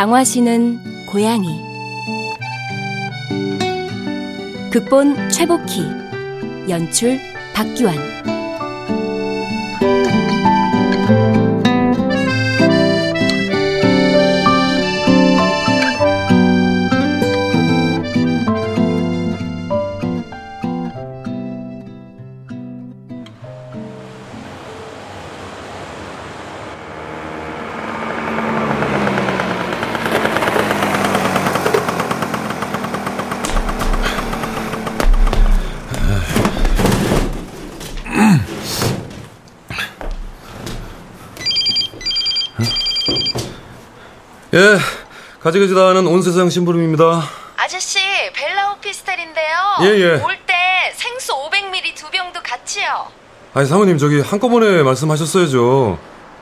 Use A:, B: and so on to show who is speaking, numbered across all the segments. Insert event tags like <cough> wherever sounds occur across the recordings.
A: 장화시는 고양이. 극본 최복희 연출 박기환
B: 예, 가지가지다 하는 온세상 심부름입니다.
C: 아저씨, 벨라 오피스텔인데요.
B: 예, 예.
C: 올 때 생수 500ml 두 병도 같이요.
B: 아니, 사모님, 저기 한꺼번에 말씀하셨어야죠.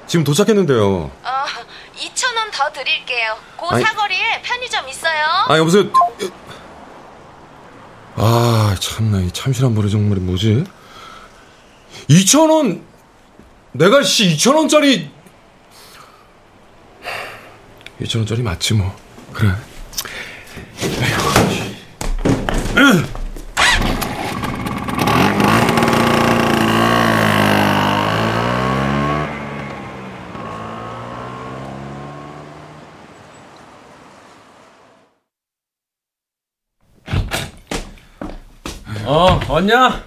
B: 지금 도착했는데요.
C: 어, 2,000원 더 드릴게요. 그
B: 아니.
C: 사거리에 편의점 있어요.
B: 아, 여보세요. 아, 참나, 이 참신한 버리 정말이 뭐지? 2,000원! 내가 씨, 2,000원짜리. 2,000원짜리 맞지, 뭐. 그래.
D: 어, 왔냐?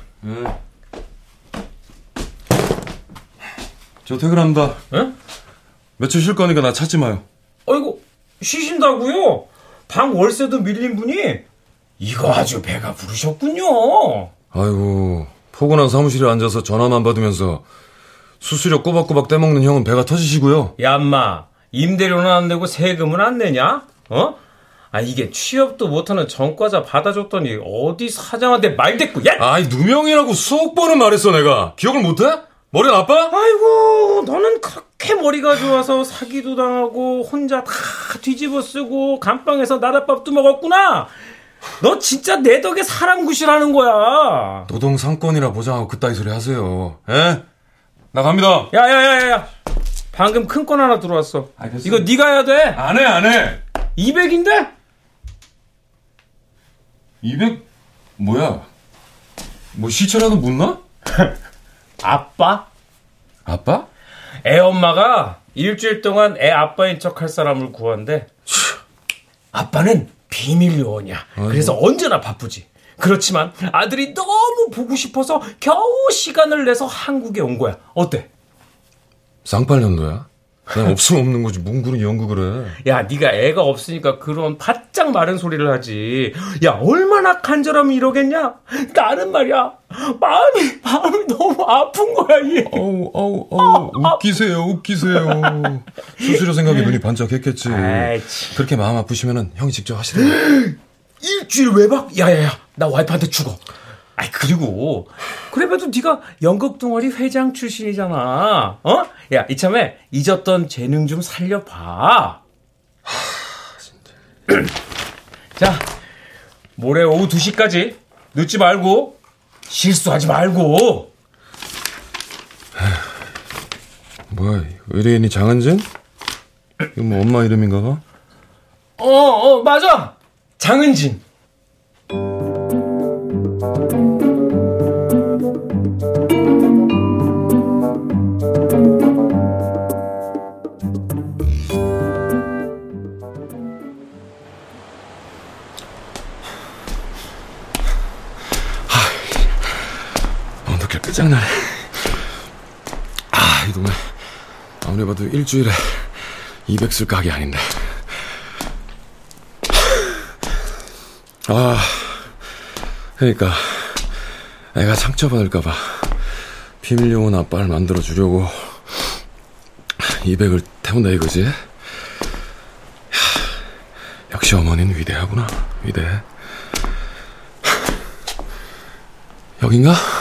B: 저 퇴근합니다.
D: 응?
B: 며칠 쉴 거니까 나 찾지 마요.
D: 쉬신다고요? 방 월세도 밀린 분이? 이거 아주 배가 부르셨군요.
B: 아이고, 포근한 사무실에 앉아서 전화만 받으면서 수수료 꼬박꼬박 떼먹는 형은 배가 터지시고요.
D: 야, 엄마, 임대료는 안 내고 세금은 안 내냐? 어? 아, 이게 취업도 못하는 전과자 받아줬더니 어디 사장한테 말대꾸, 야!
B: 아이, 누명이라고 수억 번은 말했어, 내가. 기억을 못해? 머리 나빠?
D: 아이고, 너는 그렇게 머리가 좋아서 사기도 당하고 혼자 다 뒤집어 쓰고 감방에서 나랏밥도 먹었구나. 너 진짜 내 덕에 사람 구실하는 거야.
B: 노동 상권이라 보장하고 그따위 소리 하세요. 에? 나 갑니다.
D: 야야야야. 방금 큰 건 하나 들어왔어.
B: 알겠어.
D: 이거 네가 해야 돼.
B: 안 해, 안 해.
D: 200인데?
B: 200, 뭐야? 뭐 시체라도 묻나? <laughs>
D: 아빠?
B: 아빠?
D: 애 엄마가 일주일 동안 애 아빠인 척 할 사람을 구한대. 아빠는 비밀 요원이야. 그래서 언제나 바쁘지. 그렇지만 아들이 너무 보고 싶어서 겨우 시간을 내서 한국에 온 거야. 어때?
B: 쌍팔년도야? 난 없으면 없는 거지. 뭉구는 연극을 해.
D: 야, 네가 애가 없으니까 그런 바짝 마른 소리를 하지. 야, 얼마나 간절하면 이러겠냐? 나는 말이야. 마음이 마음이 너무 아픈 거야, 얘.
B: 어우, 어우, 어우, 웃기세요, 웃기세요. 수수료 생각에 눈이 반짝했겠지.
D: 아이, 참.
B: 그렇게 마음 아프시면은 형이 직접 하시래요. <gasps>
D: 일주일 외박? 야야야, 나 와이프한테 죽어. 아이 그리고 그래도 네가 연극 동아리 회장 출신이잖아. 어? 야 이참에 잊었던 재능 좀 살려봐. <clears throat> 자, 모레 오후 2시까지 늦지 말고 실수하지 말고. <sighs>
B: 뭐야, 의뢰인이 장은진? 이거 뭐 엄마 이름인가 봐?
D: 어, 어 맞아. 장은진.
B: 끝장나네. 아, 이 동네. 아무리 봐도 일주일에 200쓸 가게 아닌데. 아, 그러니까 애가 상처받을까봐 비밀 요원 아빠를 만들어 주려고 200을 태운다 이거지? 야, 역시 어머니는 위대하구나, 위대해. 여긴가?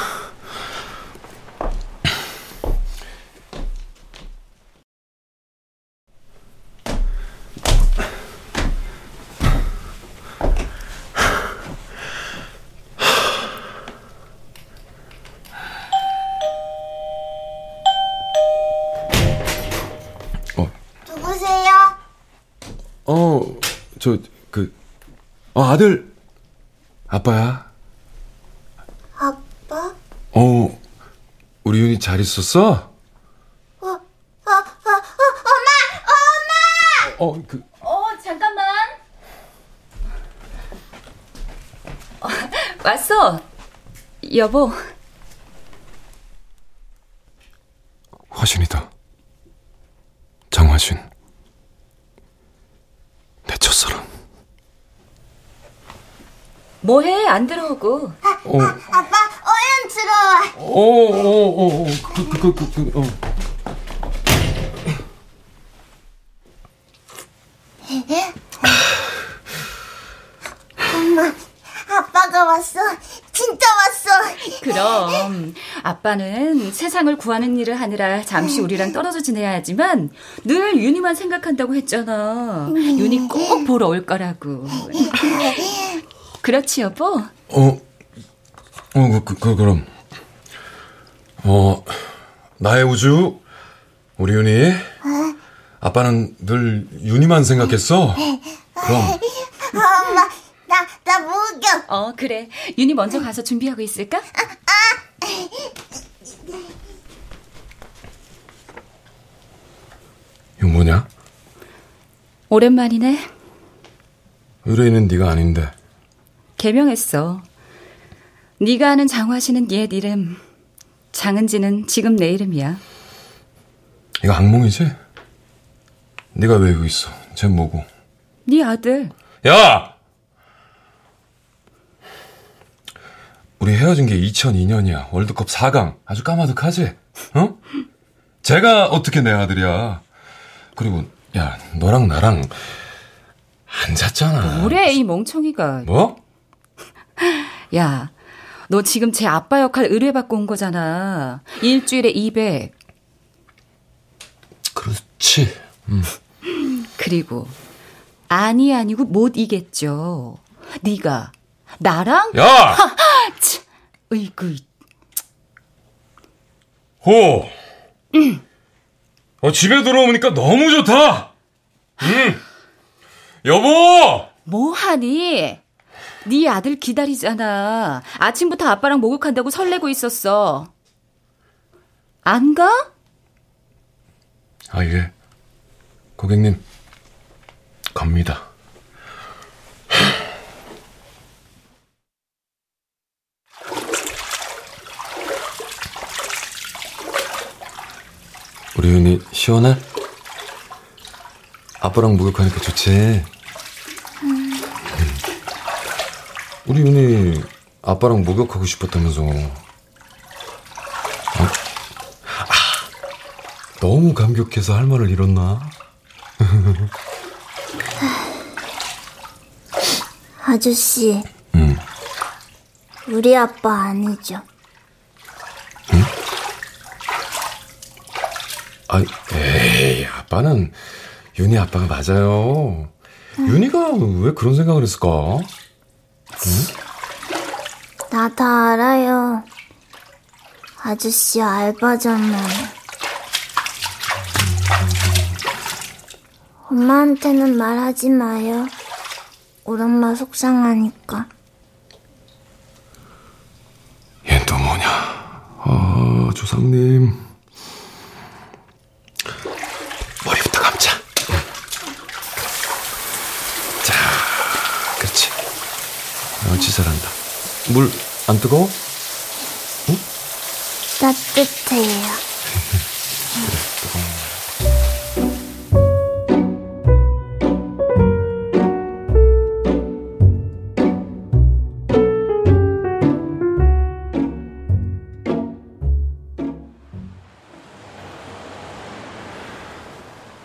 B: 아들. 아빠야.
E: 아빠?
B: 어, 우리 윤이 잘 있었어?
E: 어, 어, 어, 어, 엄마! 엄마!
B: 어, 그,
A: 어, 잠깐만. 어, 왔어. 여보.
B: 화신이다. 장화신. 내 첫사랑.
A: 뭐해? 안 들어 오고.
B: 어,
E: 아빠, 얼른 들어와.
B: 어, 어, 어, 어, 그, 그, 그, 그, 어.
E: 엄마, 아빠가 왔어. 진짜 왔어.
A: 그럼 아빠는 세상을 구하는 일을 하느라 잠시 우리랑 떨어져 지내야 하지만 늘 윤희만 생각한다고 했잖아. 윤희 꼭 보러 올 거라고. <laughs> 그렇지 여보?
B: 어, 어, 그, 그, 그, 그럼. 어, 나의 우주, 우리 윤희. 아빠는 늘 윤희만 생각했어. 그럼,
E: 엄마, 나, 나 목욕.
A: 어 그래. 윤희 먼저 가서 준비하고 있을까?
B: 이거 뭐냐?
A: 오랜만이네.
B: 의뢰인은 네가 아닌데.
A: 개명했어. 네가 아는 장화씨는 옛 이름, 장은지는 지금 내 이름이야.
B: 이거 악몽이지? 네가 왜 여기 있어? 쟤 뭐고?
A: 네 아들.
B: 야! 우리 헤어진 게 2002년이야. 월드컵 4강. 아주 까마득하지? 어? 제가 어떻게 내 아들이야. 그리고, 야, 너랑 나랑 안 잤잖아.
A: 뭐래 이 멍청이가.
B: 뭐? <gasps>
A: 야, 너 지금 제 아빠 역할 의뢰받고 온 거잖아. 일주일에 200.
B: 그렇지. <gasps>
A: 그리고 아니 아니고 못 이겠죠. 네가 나랑
B: 야! <laughs>
A: 으이구
B: 호! 어, 집에 들어오니까 너무 좋다! 응! 여보!
A: 뭐 하니? 네 아들 기다리잖아. 아침부터 아빠랑 목욕한다고 설레고 있었어. 안 가?
B: 아, 예. 고객님, 갑니다. 우리 윤이 시원해? 아빠랑 목욕하니까 좋지? 음. 우리 윤이 아빠랑 목욕하고 싶었다면서. 어? 아, 너무 감격해서 할 말을 잃었나? <laughs>
E: 아저씨,
B: 응.
E: 우리 아빠 아니죠?
B: 아, 에이, 아빠는 윤희 아빠가 맞아요. 윤희가 왜 그런 생각을 했을까?
E: 나다 알아요. 아저씨 알바잖아. 엄마한테는 말하지 마요. 우리 엄마 속상하니까.
B: 얜또 뭐냐? 아, 조상님. 머리부터 감자. 자, 그렇지. 잘한다. 물 안 뜨거워?
E: 따뜻해요. <laughs>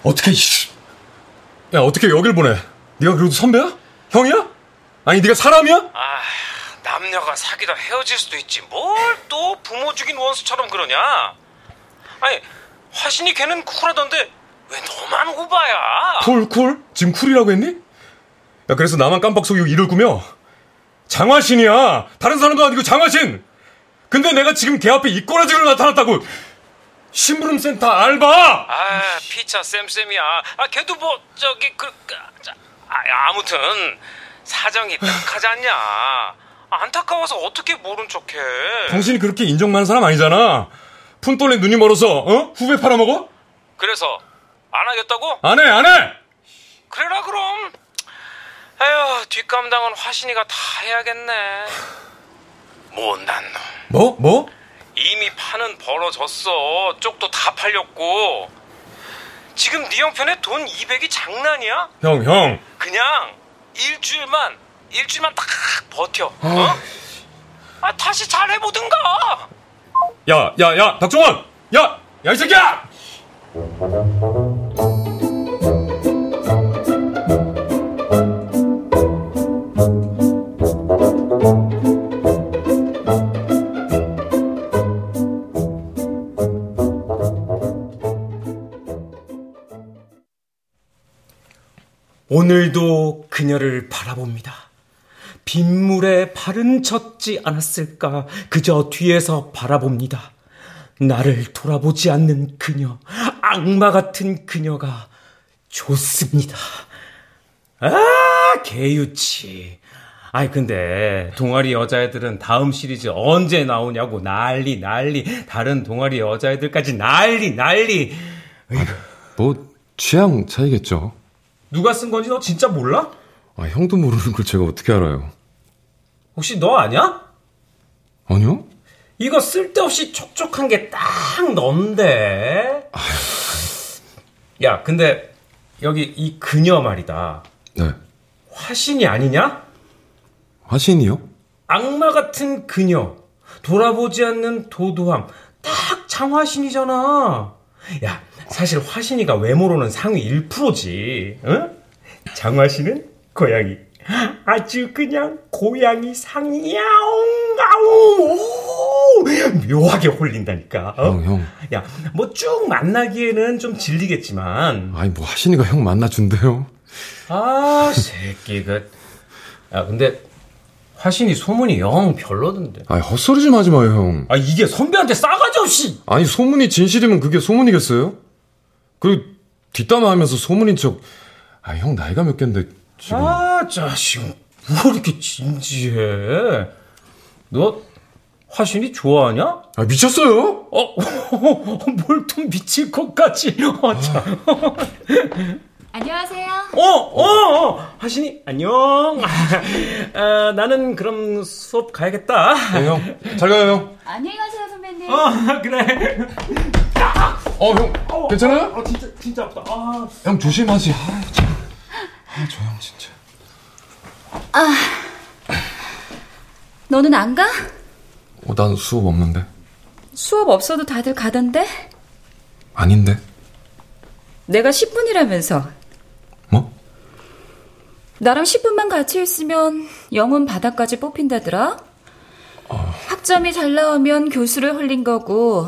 B: 어떻게, 이씨. 야, 어떻게 여길 보내? 네가 그래도 선배야? 형이야? 아니, 네가 사람이야?
D: 아, 남녀가 사귀다 헤어질 수도 있지. 뭘 또 부모 죽인 원수처럼 그러냐? 아니, 화신이 걔는 쿨하던데 왜 너만 오바야?
B: 쿨, 쿨? 지금 쿨이라고 했니? 야, 그래서 나만 깜빡 속이고 일을 꾸며? 장화신이야! 다른 사람도 아니고 장화신! 근데 내가 지금 걔 앞에 이꼬라지로 나타났다고! 심부름 센터 알바!
D: 아, 피차 쌤쌤이야. 아, 걔도 뭐 저기 그, 그 아, 아무튼 사정이 <sighs> 딱하지 않냐. 안타까워서 어떻게 모른 척해.
B: 당신이 그렇게 인정 많은 사람 아니잖아. 푼돌에 눈이 멀어서 어? 후배 팔아먹어?
D: 그래서 안 하겠다고?
B: 안 해, 안 해!
D: 그래라 그럼. 에휴 뒷감당은 화신이가 다 해야겠네. 못난 놈.
B: 뭐? 뭐?
D: 이미 파는 벌어졌어. 쪽도 다 팔렸고. 지금 네 형편에 돈 200이 장난이야?
B: 형, 형.
D: 그냥 일주일만 일주일만 딱 버텨. 어? 아 다시 잘 해보든가.
B: 야, 야, 야, 박종원! 야! 야, 이 새끼야!
D: 오늘도 그녀를 바라봅니다. 빗물에 발은 젖지 않았을까 그저 뒤에서 바라봅니다. 나를 돌아보지 않는 그녀, 악마 같은 그녀가 좋습니다. 아, 개유치. 아이, 근데, 동아리 여자애들은 다음 시리즈 언제 나오냐고 난리, 난리. 다른 동아리 여자애들까지 난리, 난리.
B: 뭐, 취향 차이겠죠.
D: 누가 쓴 건지 너 진짜 몰라?
B: 아, 형도 모르는 걸 제가 어떻게 알아요?
D: 혹시 너 아냐?
B: 아니요?
D: 이거 쓸데없이 촉촉한 게 딱 넌데. 야, 근데 여기 이 그녀 말이다.
B: 네.
D: 화신이 아니냐?
B: 화신이요?
D: 악마 같은 그녀. 돌아보지 않는 도도함. 딱 장화신이잖아. 야, 사실 화신이가 외모로는 상위 1%지. 응? 장화신은 고양이. 아주 그냥 고양이 상이 야옹 아옹 오 묘하게 홀린다니까. 어?
B: 형, 형.
D: 야, 뭐 쭉 만나기에는 좀 질리겠지만.
B: 아니, 뭐, 화신이가 형 만나준대요.
D: 아, 새끼 그. 야, 근데 화신이 소문이 영 별로던데.
B: 아니, 헛소리 좀 하지 마요, 형.
D: 아, 이게 선배한테 싸가지 없이.
B: 아니, 소문이 진실이면 그게 소문이겠어요? 그리고 뒷담화 하면서 소문인 척. 아, 형 나이가 몇 갠데.
D: 아, 자식. 뭐 이렇게 진지해? 너 화신이 좋아하냐?
B: 아, 미쳤어요?
D: 어, <laughs> 뭘 또 미칠 것까지. 어, 참.
A: 안녕하세요.
D: 어, 어, 어, 화신이, 안녕. 아, 나는 그럼 수업 가야겠다.
B: 네, 형. 잘 가요, 형.
A: 안녕히 가세요, 선배님.
D: 어, 그래.
B: 어, 형. 괜찮아요?
D: 어, 진짜, 진짜 아프다. 아.
B: 형 조심하지. 아, 참. 아, 저 형 진짜.
A: 너는 안 가?
B: 어, 난 수업 없는데.
A: 수업 없어도 다들 가던데?
B: 아닌데.
A: 내가 10분이라면서.
B: 뭐?
A: 나랑 10분만 같이 있으면 영혼 바닥까지 뽑힌다더라? 학점이 잘 나오면 교수를 홀린 거고,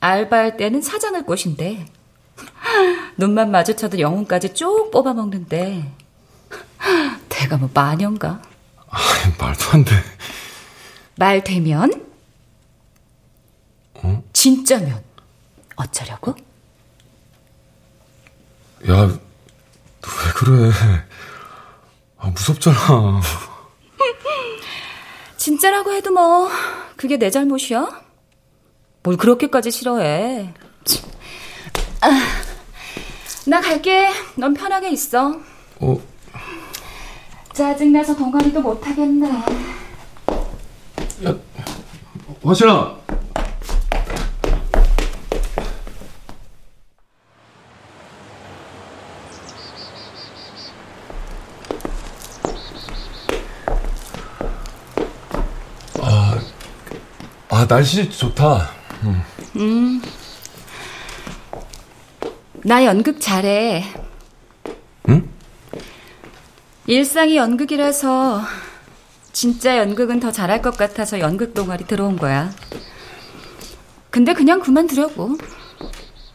A: 알바할 때는 사장을 꼬신대. <laughs> 눈만 마주쳐도 영혼까지 쭉 뽑아먹는데. 내가 <gasps> 뭐 마녀인가?
B: 아, 말도 안 돼.
A: 말 되면?
B: 어?
A: 진짜면? 어쩌려고?
B: 야, 너 왜 그래? 아, 무섭잖아. <laughs>
A: 진짜라고 해도 뭐, 그게 내 잘못이야? 뭘 그렇게까지 싫어해. 참. 아, 나 갈게. 넌 편하게 있어.
B: 어,
A: 짜증나서 동아리도 못하겠네.
B: 화신아. 아, 아, 날씨 좋다.
A: 나 연극 잘해.
B: 응?
A: 일상이 연극이라서 진짜 연극은 더 잘할 것 같아서 연극 동아리 들어온 거야. 근데 그냥 그만두려고.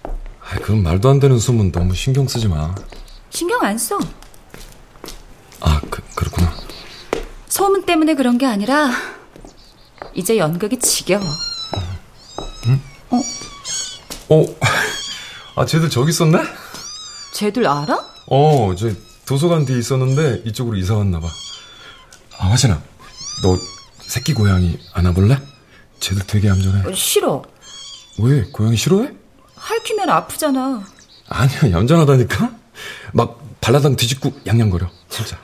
B: 아, 그런 말도 안 되는 소문 너무 신경 쓰지 마.
A: 신경 안 써.
B: 아, 그, 그렇구나.
A: 소문 때문에 그런 게 아니라 이제 연극이 지겨워.
B: 어, 아, 쟤들 저기 있었네?
A: 쟤들 알아?
B: 어, 저 도서관 뒤에 있었는데 이쪽으로 이사 왔나 봐. 아, 화진아. 너 새끼 고양이 안아볼래? 쟤들 되게 얌전해.
A: 싫어.
B: 왜? 고양이 싫어해?
A: 핥히면 아프잖아.
B: 아니야, 얌전하다니까? 막 발라당 뒤집고 양양거려. 진짜.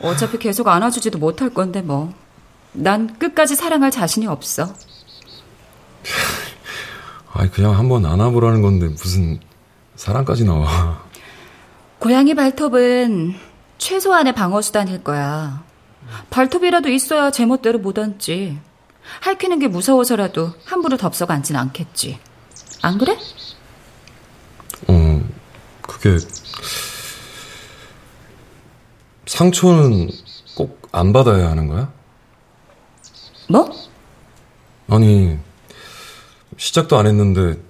A: 어차피 계속 안아주지도 못할 건데 뭐. 난 끝까지 사랑할 자신이 없어.
B: 아이, 그냥 한번 안아보라는 건데 무슨 사랑까지 나와.
A: 고양이 발톱은 최소한의 방어수단일 거야. 발톱이라도 있어야 제멋대로 못 앉지. 핥히는 게 무서워서라도 함부로 덥석 앉진 않겠지. 안 그래?
B: 어, 그게 상처는 꼭 안 받아야 하는 거야?
A: 뭐?
B: 아니, 시작도 안 했는데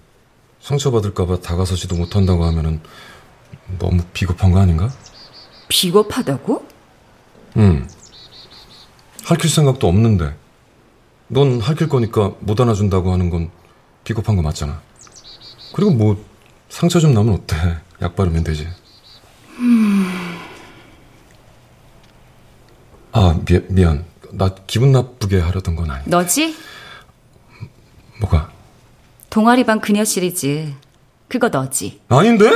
B: 상처받을까봐 다가서지도 못한다고 하면은 너무 비겁한 거 아닌가?
A: 비겁하다고?
B: 응. 할킬 생각도 없는데. 넌 할킬 거니까 못 안아준다고 하는 건 비겁한 거 맞잖아. 그리고 뭐, 상처 좀 나면 어때? 약 바르면 되지. 아, 미, 미안. 나 기분 나쁘게 하려던 건 아니.
A: 너지?
B: 뭐가?
A: 동아리방 그녀 시리즈. 그거 너지?
B: 아닌데?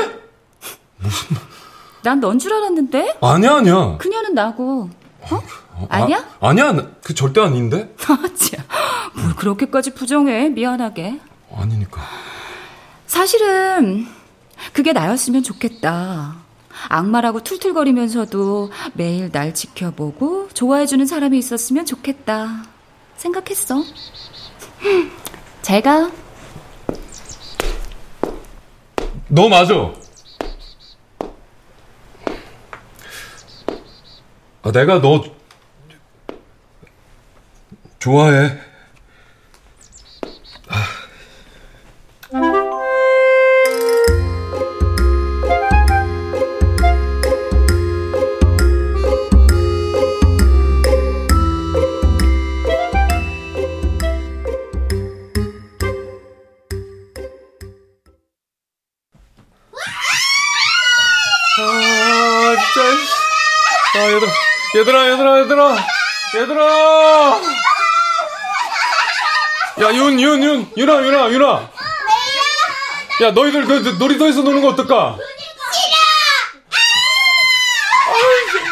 B: <laughs>
A: 난넌 줄 알았는데?
B: 아니야, 아니야.
A: 그녀는 나고. 어?
B: 어,
A: 아니야?
B: 아, 아니야. 나- 그 절대 아닌데? <laughs>
A: 아, 참. 뭘 그렇게까지 부정해. 미안하게.
B: 아니니까.
A: 사실은 그게 나였으면 좋겠다. 악마라고 툴툴거리면서도 매일 날 지켜보고 좋아해주는 사람이 있었으면 좋겠다. 생각했어. 잘 가.
B: 너 맞아. 아, 내가 너 좋아해.
D: 얘들아. 야, 윤, 윤, 윤, 윤아, 윤아, 윤아. 야, 너희들 그 놀이터에서 노는 거 어떨까?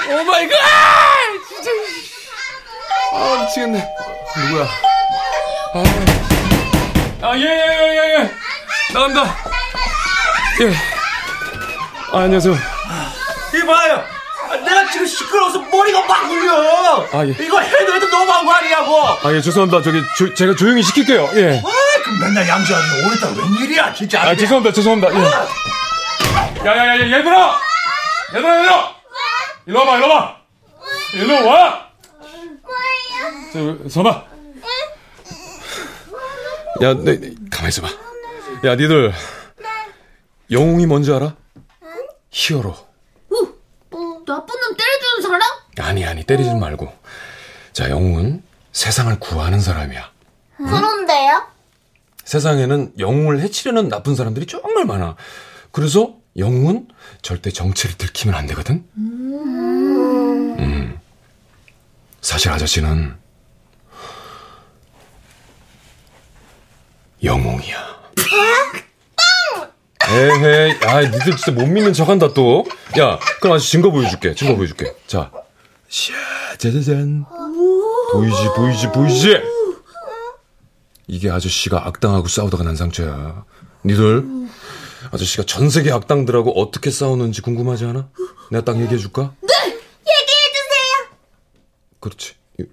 D: 싫어. Oh my god! 진짜. 아, 미치겠네. 누구야? 아, 아, 예, 예, 예, 예, 예. 나간다. 예. 아, 안녕하세요.
F: 이봐요. 아, 내가 지금 시끄러워서 머리가 막 울려.
B: 아, 예.
F: 이거 해도 해도 너무한 거 아니냐고. 아,
B: 아, 예, 죄송합니다. 저기, 조- 제가 조용히 시킬게요. 예.
F: 그 맨날 양주하는 오늘따라 웬일이야, 진짜.
B: 아, 죄송합니다. 죄송합니다. 예.
D: 야, 야, 야, 야, 얘들아! 얘들아, 얘들아! 일로 와봐, 일로 와봐! 일로 와! 저, 서봐.
B: 야, 네, 네, 가만히 있어봐. 야, 니들, 영웅이 뭔지 알아? 히어로.
E: 사람?
B: 아니, 아니, 때리지 말고. 자, 영웅은 세상을 구하는 사람이야.
E: 그런데요?
B: 세상에는 영웅을 해치려는 나쁜 사람들이 정말 많아. 그래서 영웅은 절대 정체를 들키면 안 되거든? 음. 사실 아저씨는 영웅이야. 에헤이, 아, 니들 진짜 못 믿는 척 한다, 또. 야, 그럼 아저씨 증거 보여줄게. 증거 보여줄게. 자. 샤, 짜자잔. 보이지, 보이지, 보이지? 이게 아저씨가 악당하고 싸우다가 난 상처야. 니들 아저씨가 전 세계 악당들하고 어떻게 싸우는지 궁금하지 않아? 내가 딱 얘기해줄까?
E: 네! 얘기해주세요!
B: 그렇지. 유,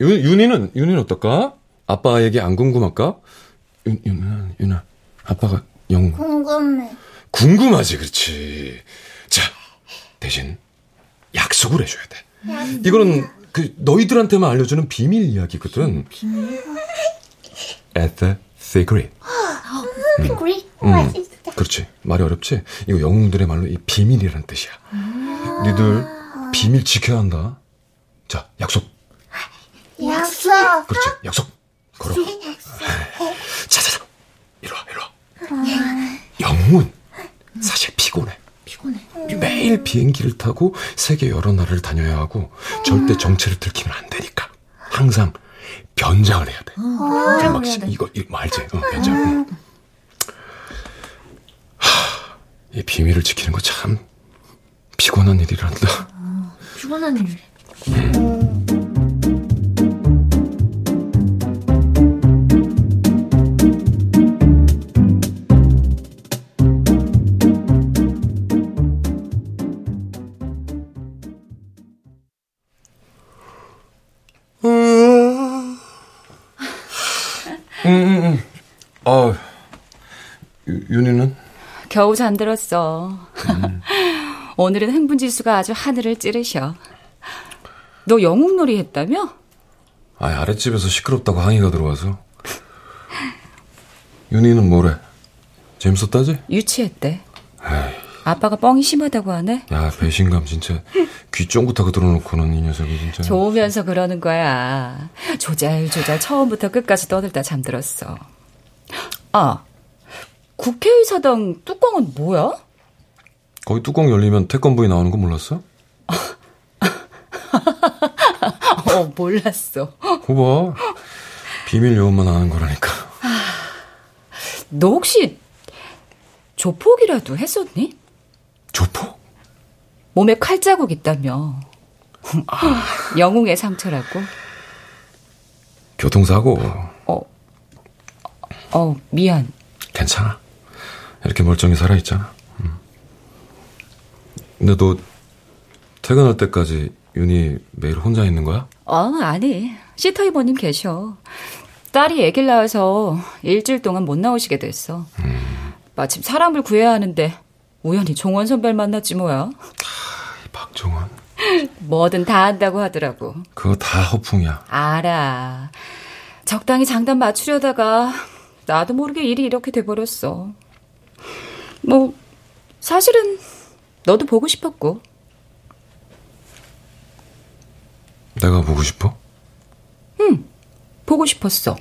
B: 유- 윤희는 윤희는 어떨까? 아빠 얘기 안 궁금할까? 윤 윤아 윤아 아빠가 영웅
E: 궁금해.
B: 궁금하지 그렇지. 자 대신 약속을 해줘야 돼. 이거는 그 너희들한테만 알려주는 비밀 이야기거든. At the secret.
E: 피구리?
B: 음, 그렇지. 말이 어렵지? 이거 영웅들의 말로 이 비밀이라는 뜻이야. 니들 비밀 지켜야 한다. 자, 약속.
E: 약속.
B: 그렇지. 약속. 걸어. <laughs> 자, 자, 자. 이리 와, 이리 와. 영웅은 사실 피곤해. 피곤해. 매일 비행기를 타고 세계 여러 나라를 다녀야 하고 절대 정체를 들키면 안 되니까 항상 변장을 해야 돼. 막 이거 이거 뭐 알지? 어, 변장. 응. 하, 이 비밀을 지키는 거 참 피곤한 일이란다.
E: 피곤한 일.
B: 아, 윤희는?
A: 겨우 잠들었어. <laughs> 오늘은 흥분지수가 아주 하늘을 찌르셔. 너 영웅놀이 했다며?
B: 아, 아랫집에서 시끄럽다고 항의가 들어와서. 윤희는 뭐래? 재밌었다지?
A: 유치했대.
B: 에이,
A: 아빠가 뻥이 심하다고 하네?
B: 야, 배신감 진짜. 귀 쫑부터 들어놓고는 이 녀석이 진짜.
A: 좋으면서 그러는 거야. 조잘조잘 처음부터 끝까지 떠들다 잠들었어. 아, 국회의사당 뚜껑은 뭐야?
B: 거기 뚜껑 열리면 태권부이 나오는 거 몰랐어? <laughs>
A: 어, 몰랐어.
B: 그거 봐. 비밀 요원만 아는 거라니까.
A: 너 혹시 조폭이라도 했었니?
B: 조폭?
A: 몸에 칼자국 있다며. <laughs> 영웅의 상처라고?
B: 교통사고.
A: 어, 어, 미안.
B: 괜찮아. 이렇게 멀쩡히 살아있잖아. 음. 근데 너 퇴근할 때까지 윤희 매일 혼자 있는 거야?
A: 어, 아니. 시터 이모님 계셔. 딸이 애길 낳아서 일주일 동안 못 나오시게 됐어. 마침 사람을 구해야 하는데 우연히 종원 선배를 만났지 뭐야.
B: 박종원. <laughs>
A: 뭐든 다 한다고 하더라고.
B: 그거 다 허풍이야.
A: 알아. 적당히 장단 맞추려다가 나도 모르게 일이 이렇게 돼버렸어. 뭐 사실은 너도 보고 싶었고.
B: 내가 보고 싶어?
A: 보고 싶었어.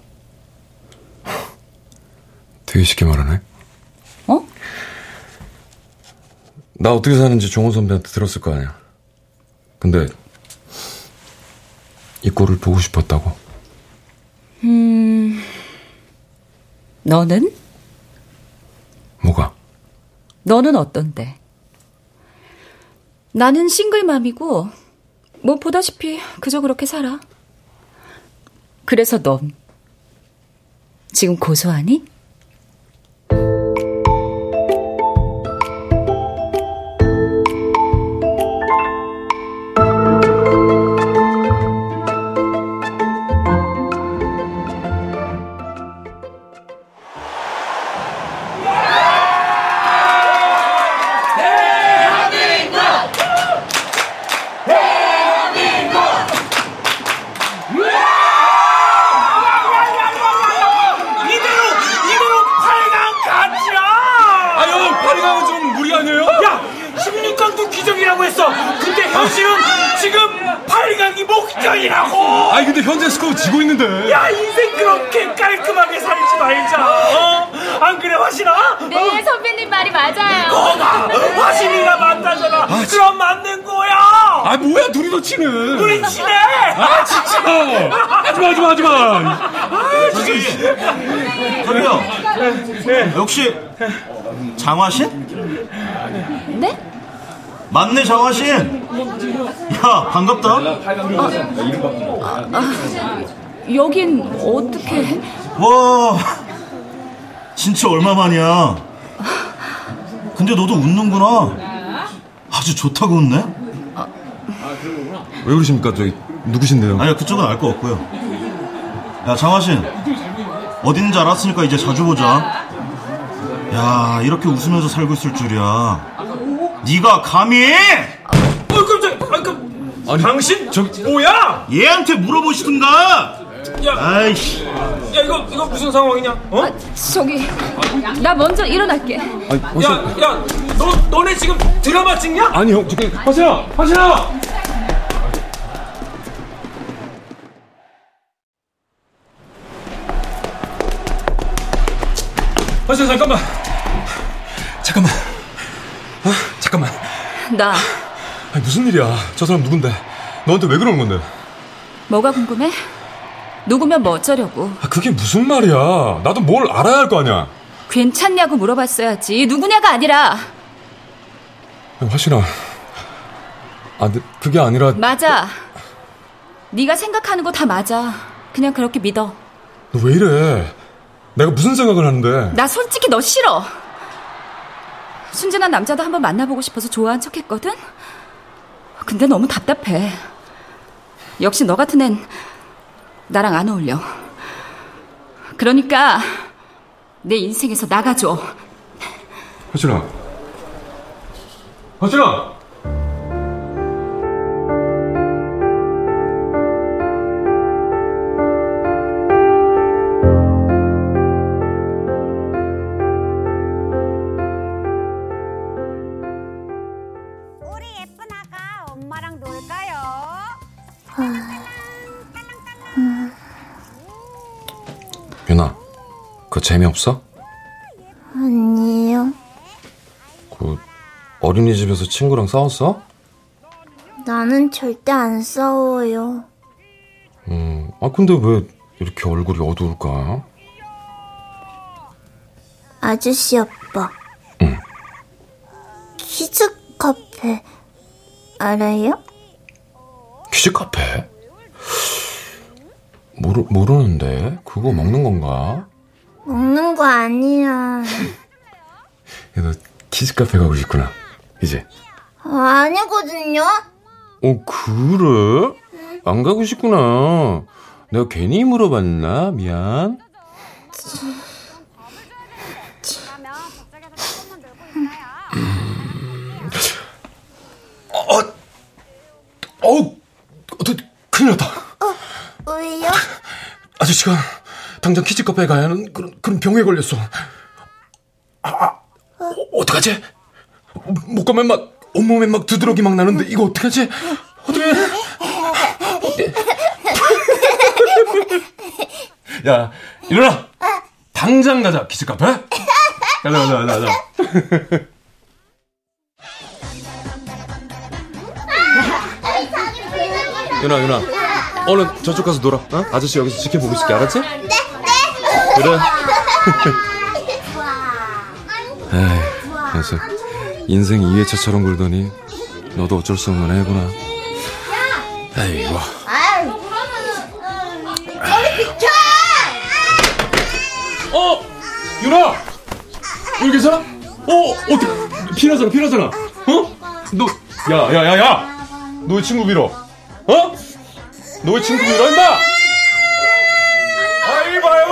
B: 되게 쉽게 말하네.
A: 어?
B: 나 어떻게 사는지 종원 선배한테 들었을 거 아니야. 근데 이 꼴을 보고 싶었다고.
A: 너는?
B: 뭐가?
A: 너는 어떤데? 나는 싱글맘이고, 뭐 보다시피 그저 그렇게 살아. 그래서 넌 지금 고소하니?
F: 더 치는.
D: 우리 친해.
F: 아, 진짜. 하지마, 하지마, 하지마.
G: 저기요. 역시 장화신?
A: 네?
G: 맞네 장화신. 야 반갑다.
A: 여긴 어떻게?
G: 와 진짜 얼마만이야. 근데 너도 웃는구나. 아주 좋다고 웃네.
B: 왜 그러십니까? 저기 누구신데요?
G: 아니야 그쪽은 알 거 없고요. 야 장화신 어딘지 알았으니까 이제 자주 보자. 야 이렇게 웃으면서 살고 있을 줄이야. 네가 감히
D: 어, 깜짝, 아, 그,
B: 아니,
D: 당신
B: 저-
D: 뭐야?
G: 얘한테 물어보시든가.
D: 야,
G: 아이씨.
D: 야 이거 이거 무슨 상황이냐? 어?
A: 저기 나 먼저 일어날게.
B: 아니,
D: 야, 야, 너 너네 지금 드라마 찍냐?
B: 아니, 형, 저기.
F: 화신아, 화신아. 화신아, 잠깐만. 잠깐만. 아, 잠깐만.
A: 나
B: 아니, 무슨 일이야? 저 사람 누군데? 너한테 왜 그러는 건데?
A: 뭐가 궁금해? 누구면 뭐 어쩌려고?
B: 아, 그게 무슨 말이야? 나도 뭘 알아야 할 거 아니야?
A: 괜찮냐고 물어봤어야지. 누구냐가 아니라
B: 아니, 화신아. 아, 그게 아니라
A: 맞아. 네가 생각하는 거 다 맞아. 그냥 그렇게 믿어.
B: 너 왜 이래? 내가 무슨 생각을 하는데?
A: 나 솔직히 너 싫어. 순진한 남자도 한번 만나보고 싶어서 좋아한 척 했거든? 근데 너무 답답해. 역시 너 같은 앤 나랑 안 어울려. 그러니까 내 인생에서 나가줘.
B: 화신아. 화신아!
H: 엄마랑 놀까요?
B: 유나, 그거 재미없어?
E: 아니에요.
B: 그, 어린이집에서 친구랑 싸웠어?
E: 나는 절대 안 싸워요.
B: 음, 아, 근데 왜 이렇게 얼굴이 어두울까?
E: 아저씨 아빠.
B: 응.
E: 키즈 카페 알아요?
B: 퀴즈 카페? 모르, 모르는데? 그거 먹는 건가?
E: 먹는 거 아니야.
B: 야, 너 키즈 카페 가고 싶구나. 이제.
E: 어, 아니거든요.
B: 어, 그래? 안 가고 싶구나. 내가 괜히 물어봤나? 미안.
H: 그러면 저쪽에서 조금만 놀고 있어요.
B: 어우, 어, 큰일 났다.
E: 왜요?
B: 아저씨가 당장 키즈 카페에 가야 하는 그런, 그런 병에 걸렸어. 아, 아 어, 어떡하지? 못 가면 막, 온몸에 막 두드러기 막 나는데, 이거 어떡하지? 어떡해? 야, 일어나! 당장 가자, 키즈 카페? 가자, 가자, 가자, 가자. 유나, 유나. 얼른 저쪽 가서 놀아. 어? 아저씨 여기서 지켜보고 있을게, 알았지? 네, 네. 그래. <laughs> 에이, 녀석. 인생 2회차처럼 굴더니 너도 어쩔 수 없는 애구나. 에이구. 어, 유나. 여기 괜찮아? 어, 어떻게? 피나잖아, 피나잖아. 어? 너, 야, 야, 야, 야. 너 왜 친구 밀어? 어? 너왜 친구 밀어, 임마?
F: 아이 봐요.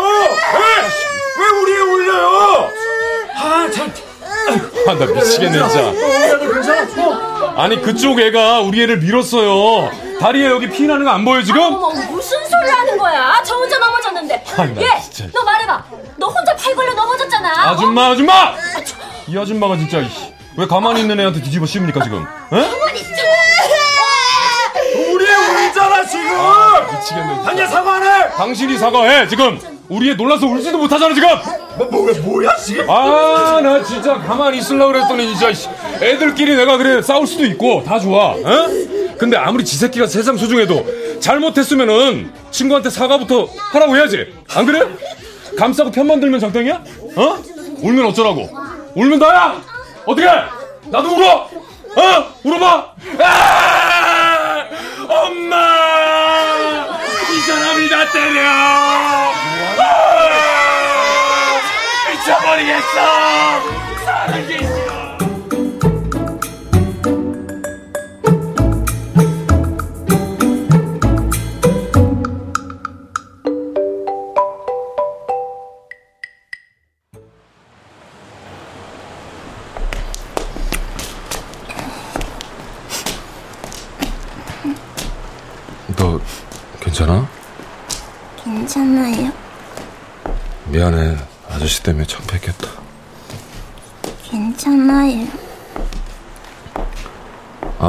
F: 왜? 왜 우리에 올려요? 아 참.
B: 아, 나 미치겠네, 진짜. 아니, 그쪽 애가 우리 애를 밀었어요. 다리에 여기 피 나는 거 안 보여, 지금?
C: 어머 무슨 소리 하는 거야? 저 혼자 넘어졌는데.
B: 아이, 나
C: 얘,
B: 진짜.
C: 너 말해봐. 너 혼자 팔 걸려 넘어졌잖아.
B: 아줌마, 아줌마! 이 아줌마가 진짜, 이씨. 왜 가만히 있는 애한테 뒤집어 씌웁니까, 지금? 에?
F: 우리에 울잖아 지금.
B: 미치겠네. 진짜.
F: 당장 사과하네.
B: 당신이 사과해, 지금! 우리 애 놀라서 울지도 못하잖아, 지금!
F: 뭐, 뭐, 뭐야 지금?
B: 아, 나 진짜 가만히 있으려고 그랬더니, 진짜, 씨. 애들끼리 내가 그래, 싸울 수도 있고, 다 좋아, 에? 근데 아무리 지 새끼가 세상 소중해도, 잘못했으면은, 친구한테 사과부터 하라고 해야지. 안 그래? 감싸고 편만 들면 적당이야? 어? 울면 어쩌라고? 울면 나야! 어떻게? 나도 울어! 어? 울어봐! 아! 엄마! 이 사람이 나 때려! 아! 미쳐버리겠어!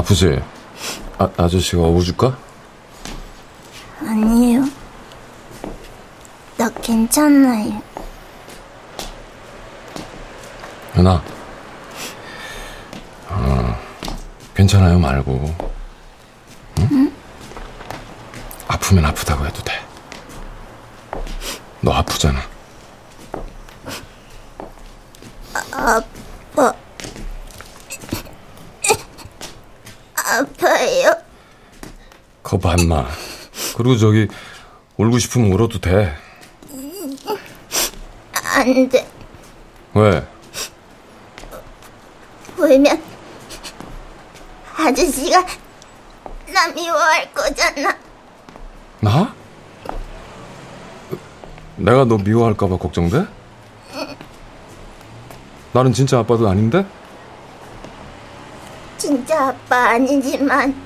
B: 아프지? 아, 아저씨가 업어줄까?
E: 아니에요. 나 괜찮아요.
B: 연아. 어, 괜찮아요 말고. 응? 아프면 아프다고 해도 돼. 너 아프잖아.
E: 아파. 아파요.
B: 겁안 나. 그리고 저기 울고 싶으면 울어도 돼.
E: 안 돼.
B: 왜?
E: 울면 아저씨가 나 미워할 거잖아.
B: 나? 내가 너 미워할까봐 걱정돼? 나는 진짜 아빠도 아닌데?
E: 진짜 아빠 아니지만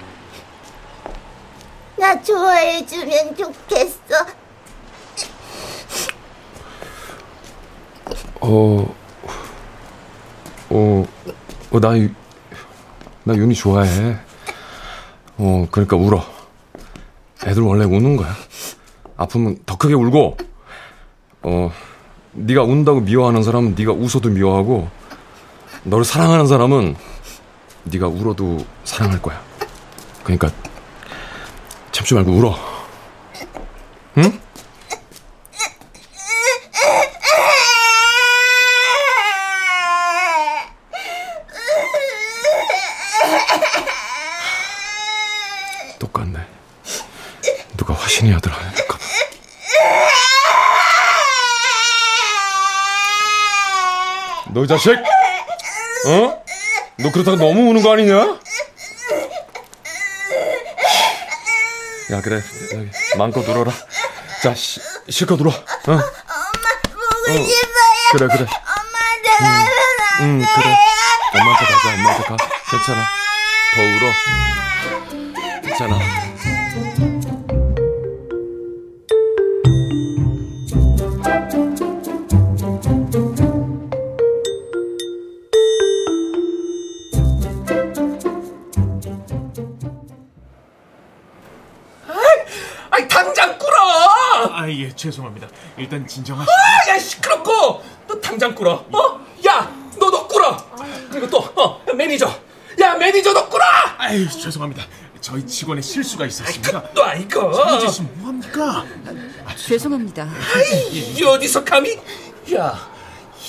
E: 나 좋아해주면 좋겠어.
B: 어, 어, 어, 나, 유- 나 윤이 좋아해. 어, 그러니까 울어. 애들 원래 우는 거야. 아프면 더 크게 울고, 어, 네가 운다고 미워하는 사람은 네가 웃어도 미워하고, 너를 사랑하는 사람은 네가 울어도 사랑할 거야. 그러니까 참지 말고 울어. 응? 똑같네. 누가 화신이 아들 봐. 너이 자식! 어? 너 그렇다고 너무 우는 거 아니냐? 야 그래 마음껏 울어라. 자 시, 실컷 울어. 어?
E: 보고
B: 어.
E: 싶어요.
B: 그래 그래.
E: 엄마한테 가면
B: 안응
E: 돼.
B: 그래. 엄마한테 가자 엄마한테 가. 괜찮아. 더 울어. 괜찮아.
F: 예, 죄송합니다. 일단 진정하시.
D: 아, 야 시끄럽고 너 당장 꿇어. 어? 야, 너도 꿇어. 그리고 또 어, 매니저. 야, 매니저 도 꿇어.
F: 아유, 죄송합니다. 저희 직원의 실수가 있었습니다.
D: 또 아이고.
F: 장희재 씨 뭐합니까?
A: 죄송합니다.
D: 이 어디서 감히? 야,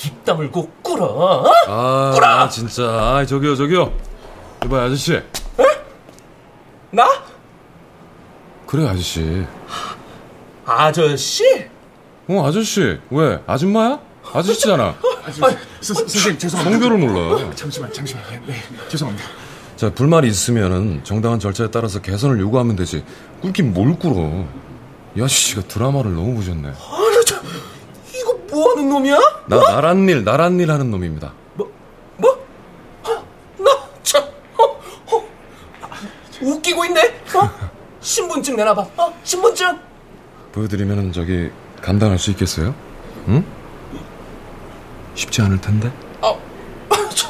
D: 입 다물고 꿇어. 어?
B: 아,
D: 꿇어.
B: 아, 진짜. 아, 저기요, 저기요. 이봐, 아저씨.
D: 나?
B: 그래, 아저씨.
D: 아저씨?
B: 어, 아저씨. 왜? 아줌마야? 아저씨잖아. <laughs>
F: 아, 저, 서, 서, 선생님 죄송합니다.
B: 성별을 몰라.
F: 잠시만, 잠시만. 예, 네, 죄송합니다.
B: 자, 불만이 있으면은 정당한 절차에 따라서 개선을 요구하면 되지. 꿀긴 뭘 꿀어. 이 아저씨가 드라마를 너무 보셨네.
D: 아니 저 이거 뭐 하는 놈이야?
B: 나, 나란 일, 나란 일 하는 놈입니다.
D: 뭐? 어, 나 참. 어, 어. 웃기고 있네. 어? 신분증 내놔봐. 어? 신분증.
B: 보여드리면은 저기 감당할 수 있겠어요? 응? 쉽지 않을 텐데.
D: 아, <laughs> 저,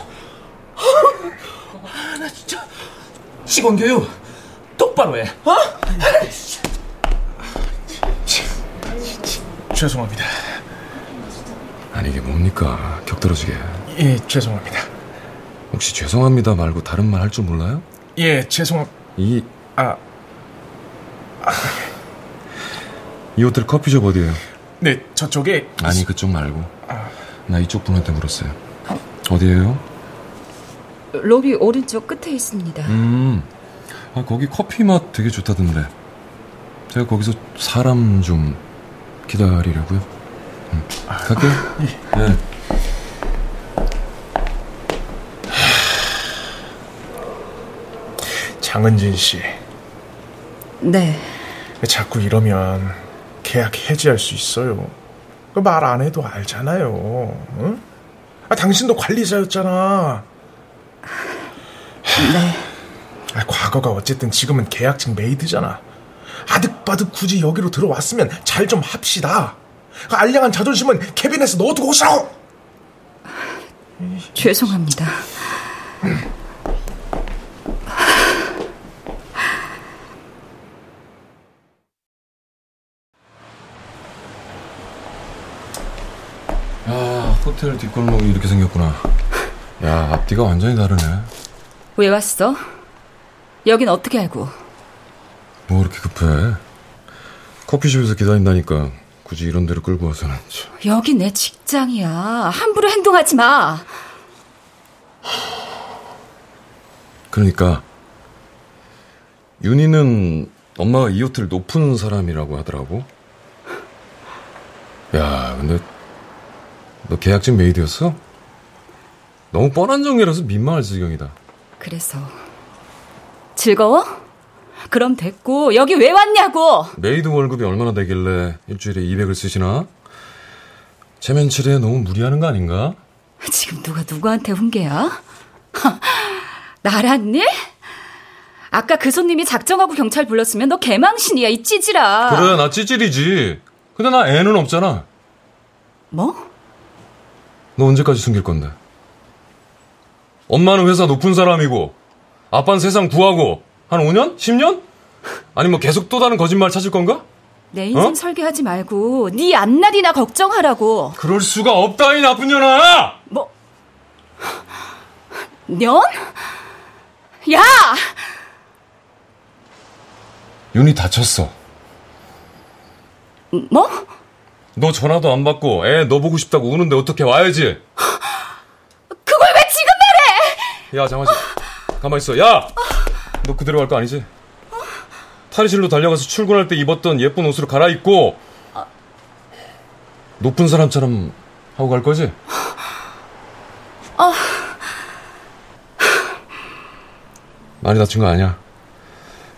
D: 아, 나 진짜 직원 교육 똑바로 해. 어?
F: 죄송합니다.
B: 아니 이게 뭡니까? 격떨어지게.
F: 예, 죄송합니다.
B: 혹시 죄송합니다 말고 다른 말 할 줄 몰라요?
F: 예, 죄송.
B: 이,
F: 아,
B: 이 호텔 커피숍 어디예요?
F: 네, 저쪽에
B: 아니 그쪽 말고. 나 이쪽 분한테 물었어요. 어디예요?
A: 로비 오른쪽 끝에 있습니다.
B: 음, 아, 거기 커피 맛 되게 좋다던데. 제가 거기서 사람 좀 기다리려고요. 음, 갈게요. 네.
F: 장은진 씨.
A: 네.
F: 자꾸 이러면 계약 해지할 수 있어요. 그 말 안 해도 알잖아요. 응? 아, 당신도 관리자였잖아.
A: 네.
F: 아, 과거가 어쨌든 지금은 계약직 메이드잖아. 아득바득 굳이 여기로 들어왔으면 잘 좀 합시다. 그 알량한 자존심은 캐빈에서 넣어두고 오시라고!
A: 죄송합니다.
B: 아, 호텔 뒷골목이 이렇게 생겼구나. 야, 앞뒤가 완전히 다르네.
A: 왜 왔어? 여긴 어떻게 알고?
B: 뭐 그렇게 급해? 커피숍에서 기다린다니까 굳이 이런 데로 끌고 와서는. 참.
A: 여기 내 직장이야. 함부로 행동하지 마.
B: 그러니까 윤희는 엄마가 이 호텔 높은 사람이라고 하더라고. 야, 근데 너 계약직 메이드였어? 너무 뻔한 전개라서 민망할 지경이다.
A: 그래서 즐거워? 그럼 됐고 여기 왜 왔냐고?
B: 메이드 월급이 얼마나 되길래 일주일에 200을 쓰시나? 체면치레 너무 무리하는 거 아닌가?
A: 지금 누가 누구한테 훈계야? <laughs> 나란니? 아까 그 손님이 작정하고 경찰 불렀으면 너 개망신이야 이 찌질아.
B: 그래, 나 찌질이지. 근데 나 애는 없잖아.
A: 뭐?
B: 너 언제까지 숨길 건데? 엄마는 회사 높은 사람이고, 아빠는 세상 구하고, 한 5년? 10년? 아니 뭐 계속 또 다른 거짓말 찾을 건가?
A: 내 인생
B: 어?
A: 설계하지 말고 네 앞날이나 걱정하라고.
B: 그럴 수가 없다, 이 나쁜 년아!
A: 뭐? 년? 야!
B: 윤이 다쳤어.
A: 뭐?
B: 너 전화도 안 받고 애 너 보고 싶다고 우는데 어떻게 와야지?
A: 그걸 왜 지금 말해?
B: 야, 장화씨. 가만 있어. 야! 너 그대로 갈 거 아니지? 탈의실로 달려가서 출근할 때 입었던 예쁜 옷으로 갈아입고 높은 사람처럼 하고 갈 거지? 많이 다친 거 아니야.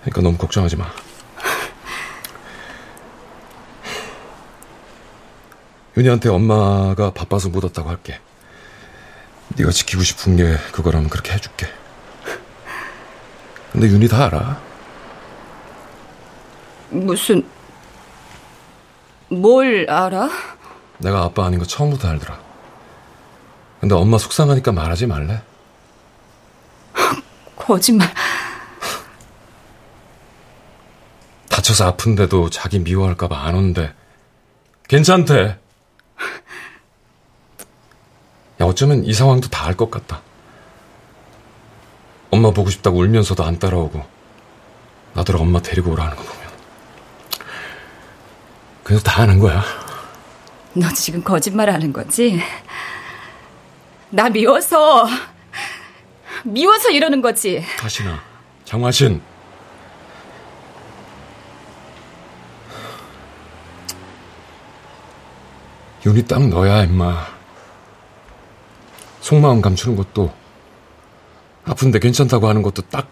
B: 그러니까 너무 걱정하지 마. 윤희한테 엄마가 바빠서 못 왔다고 할게. 네가 지키고 싶은 게 그거라면 그렇게 해줄게. 근데 윤희 다 알아.
A: 무슨 뭘 알아?
B: 내가 아빠 아닌 거 처음부터 알더라. 근데 엄마 속상하니까 말하지 말래. <laughs>
A: 거짓말.
B: 다쳐서 아픈데도 자기 미워할까봐 안 온대. 괜찮대. 야, 어쩌면 이 상황도 다 알 것 같다. 엄마 보고 싶다고 울면서도 안 따라오고, 나더러 엄마 데리고 오라는 거 보면. 그래서 다 아는 거야.
A: 너 지금 거짓말 하는 거지? 나 미워서 미워서 이러는 거지.
B: 다시나, 장화신. 윤이 딱 너야, 임마. 속마음 감추는 것도, 아픈데 괜찮다고 하는 것도 딱,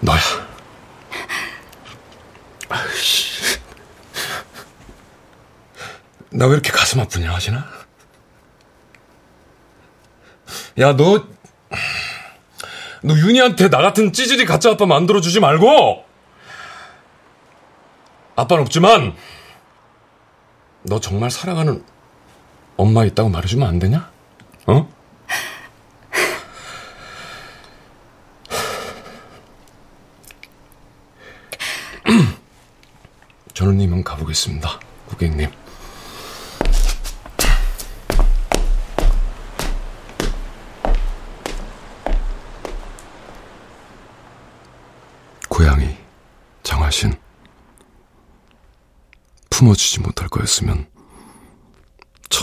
B: 너야. 나 왜 이렇게 가슴 아프냐, 하시나? 야, 너, 너 윤희한테 나 같은 찌질이 가짜 아빠 만들어 주지 말고! 아빠는 없지만, 너 정말 사랑하는 엄마 있다고 말해주면 안 되냐? 어? <laughs> 이만 가보겠습니다, 고객님. 고양이, 장화신. 품어주지 못할 거였으면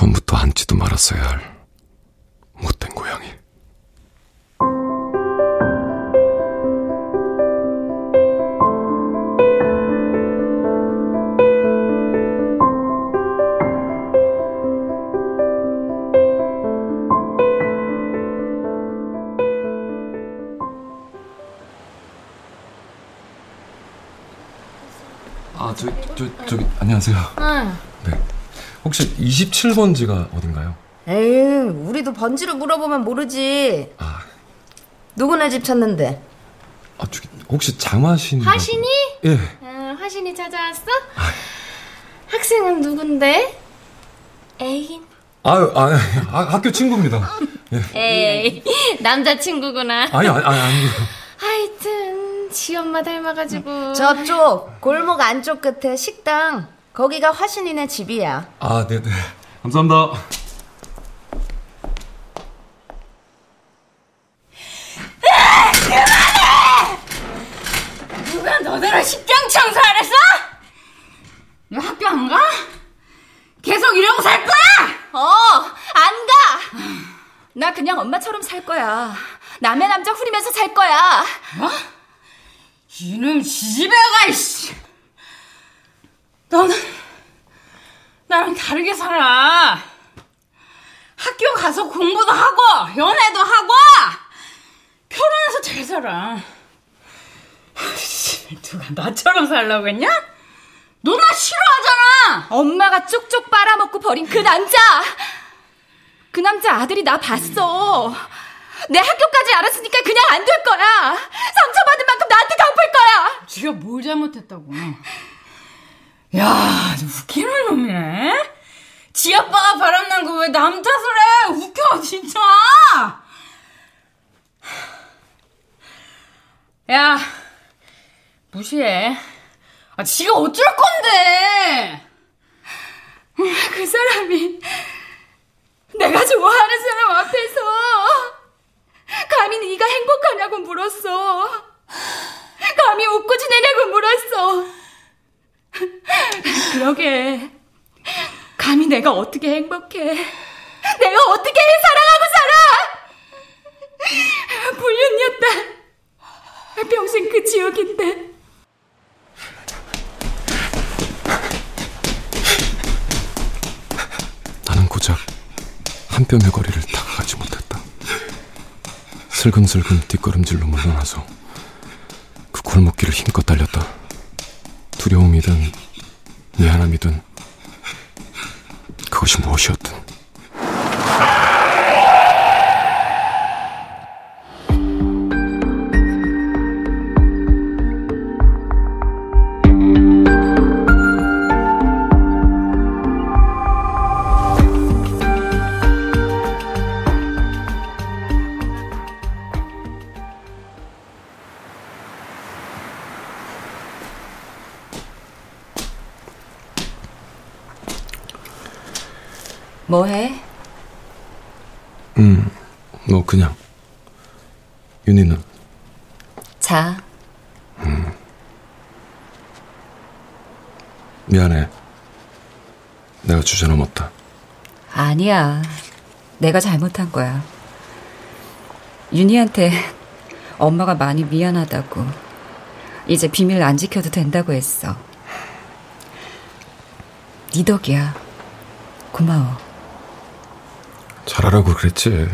B: 처음부터 앉지도 말았어야 할 못된 고양이. 아, 저, 저, 저기, 안녕하세요. 네. 혹시 27번지가 어딘가요?
I: 에이, 우리도 번지를 물어보면 모르지.
B: 아,
I: 누구네 집 찾는데?
B: 아 저기, 혹시 장화신.
C: 화신이?
B: 예.
C: 아, 화신이 찾아왔어? 학생은 누군데? 애인?
B: 아유, 아, 아, 학교 친구입니다. 예.
C: 에이, 남자친구구나.
B: 아니, 아니, 아니, 아니.
C: 하여튼, 지 엄마 닮아가지고.
I: 저쪽, 골목 안쪽 끝에 식당. 거기가 화신이네 집이야.
B: 아, 네네. 감사합니다.
J: 아, 그만해! 누가 너더러 식장 청소안 했어? 너 학교 안 가? 계속 이러고 살 거야?
A: 어, 안 가! 나 그냥 엄마처럼 살 거야. 남의 남자 후리면서 살 거야.
J: 뭐? 이놈 지지배가, 이씨! 다르게 살아. 학교 가서 공부도 하고 연애도 하고 결혼해서 잘 살아. 누가 나처럼 살라고 했냐? 너 나 싫어하잖아.
A: 엄마가 쭉쭉 빨아먹고 버린 그 남자. 그 남자 아들이 나 봤어. 내 학교까지 알았으니까 그냥 안 될 거야. 상처받은 만큼 나한테 갚을 거야.
J: 지가 뭘 잘못했다고. 야, 웃기는 놈이네. 지 아빠가 바람난 거 왜 남 탓을 해? 웃겨, 진짜. 야, 무시해. 아, 지가 어쩔 건데.
A: 그 사람이 내가 좋아하는 사람 앞에서 감히 네가 행복하냐고 물었어. 감히 웃고 지내냐고 물었어. <laughs> 그러게. 감히 내가 어떻게 행복해. 내가 어떻게 사랑하고 살아. 불륜이었다. 평생 그 지옥인데.
B: 나는 고작 한 뼘의 거리를 다가가지 못했다. 슬금슬금 뒷걸음질로 물러나서 그 골목길을 힘껏 달렸다. 두려움이든 미안함이든 그것이 무엇이었든 내가
A: 잘못한 거야. 윤희한테 엄마가 많이 미안하다고. 이제 비밀 안 지켜도 된다고 했어. 네 덕이야. 고마워.
B: 잘하라고 그랬지.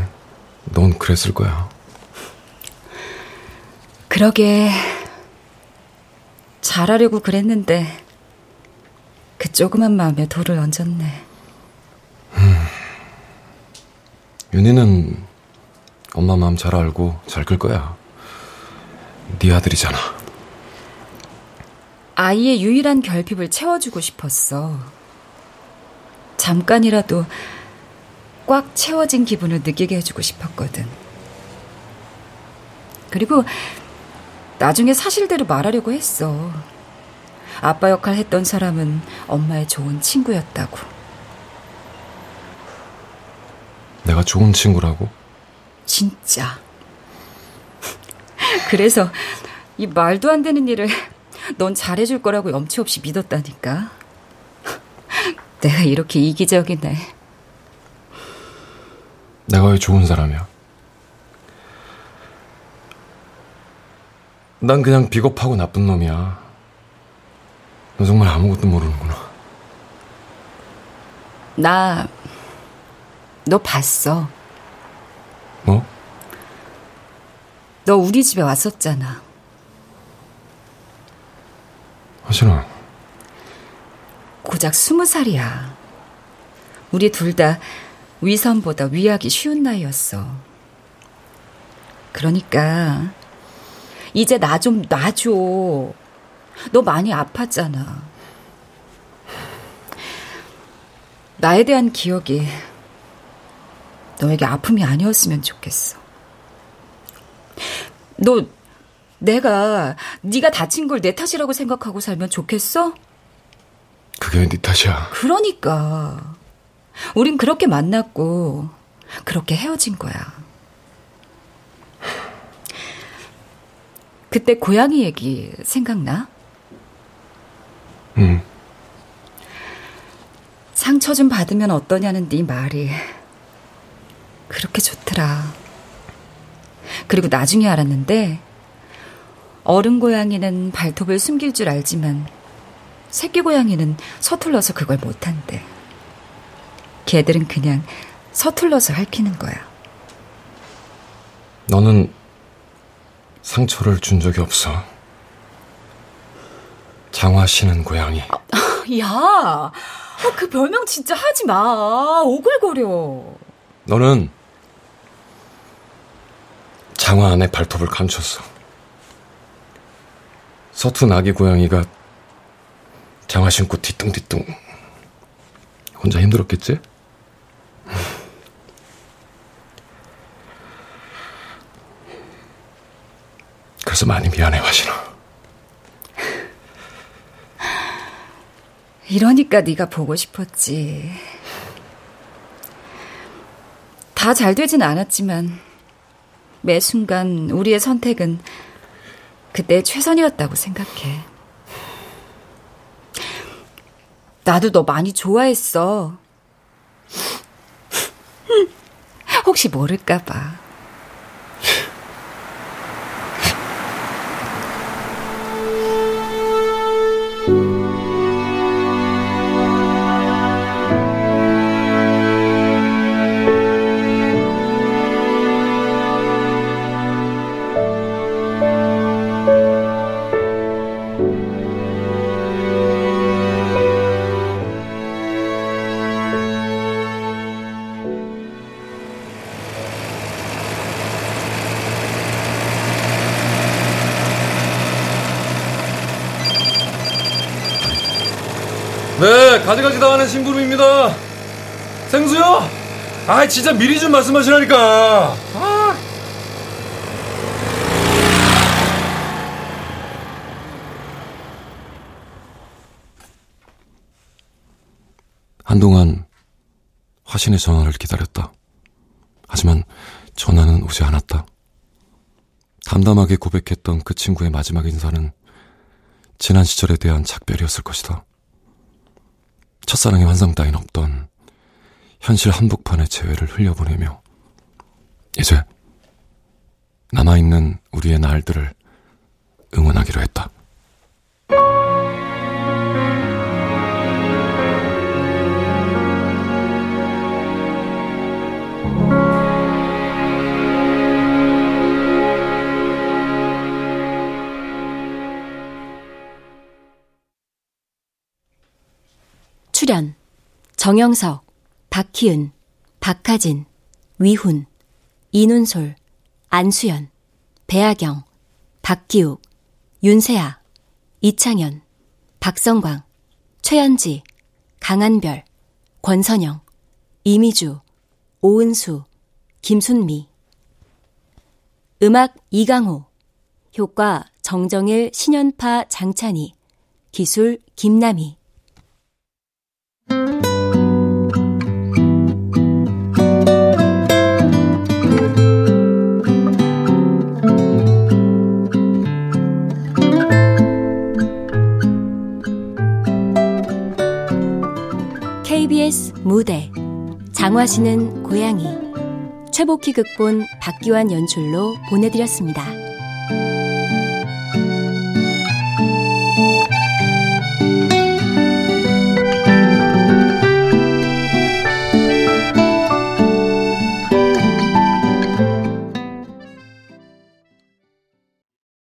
B: 넌 그랬을 거야.
A: 그러게. 잘하려고 그랬는데 그 조그만 마음에 돌을 얹었네.
B: 음. 윤희는 엄마 마음 잘 알고 잘 클 거야. 네 아들이잖아.
A: 아이의 유일한 결핍을 채워주고 싶었어. 잠깐이라도 꽉 채워진 기분을 느끼게 해주고 싶었거든. 그리고 나중에 사실대로 말하려고 했어. 아빠 역할 했던 사람은 엄마의 좋은 친구였다고.
B: 내가 좋은 친구라고?
A: 진짜. <laughs> 그래서 이 말도 안 되는 일을 넌 잘해줄 거라고 염치 없이 믿었다니까. <laughs> 내가 이렇게 이기적이네.
B: 내가 왜 좋은 사람이야? 난 그냥 비겁하고 나쁜 놈이야. 너 정말 아무것도 모르는구나.
A: 나, 너 봤어.
B: 뭐?
A: 너 우리 집에 왔었잖아.
B: 하진아.
A: 고작 스무 살이야. 우리 둘 다 위선보다 위하기 쉬운 나이였어. 그러니까 이제 나 좀 놔줘. 너 많이 아팠잖아. 나에 대한 기억이 너에게 아픔이 아니었으면 좋겠어. 너 내가 네가 다친 걸 내 탓이라고 생각하고 살면 좋겠어?
B: 그게 네 탓이야.
A: 그러니까 우린 그렇게 만났고 그렇게 헤어진 거야. 그때 고양이 얘기 생각나?
B: 응.
A: 상처 좀 받으면 어떠냐는 네 말이 그렇게 좋더라. 그리고 나중에 알았는데 어른 고양이는 발톱을 숨길 줄 알지만 새끼 고양이는 서툴러서 그걸 못한대. 걔들은 그냥 서툴러서 핥히는 거야.
B: 너는 상처를 준 적이 없어. 장화 씨는 고양이. <laughs>
A: 야, 아, 그 별명 진짜 하지 마. 오글거려.
B: 너는 장화 안에 발톱을 감췄어. 서툰 아기 고양이가 장화 신고 뒤뚱뒤뚱 혼자 힘들었겠지? 그래서 많이 미안해, 화신아.
A: 이러니까 네가 보고 싶었지. 다 잘 되진 않았지만 매 순간 우리의 선택은 그때 최선이었다고 생각해. 나도 너 많이 좋아했어. <laughs> 혹시 모를까봐.
B: 가지가지 당하는 심부름입니다. 생수요? 아, 진짜 미리 좀 말씀하시라니까. 아. 한동안 화신의 전화를 기다렸다. 하지만 전화는 오지 않았다. 담담하게 고백했던 그 친구의 마지막 인사는 지난 시절에 대한 작별이었을 것이다. 첫사랑의 환상 따윈 없던 현실 한복판의 재회를 흘려보내며 이제 남아있는 우리의 날들을 응원하기로 했다.
K: 출연 정영석, 박희은, 박하진, 위훈, 이눈솔, 안수연, 배아경, 박기욱, 윤세아, 이창현, 박성광, 최현지, 강한별, 권선영, 이미주, 오은수, 김순미. 음악 이강호. 효과 정정일, 신연파, 장찬희. 기술 김남희 KBS 무대 장화시는 고양이 최복희 극본 박기환 연출로 보내드렸습니다.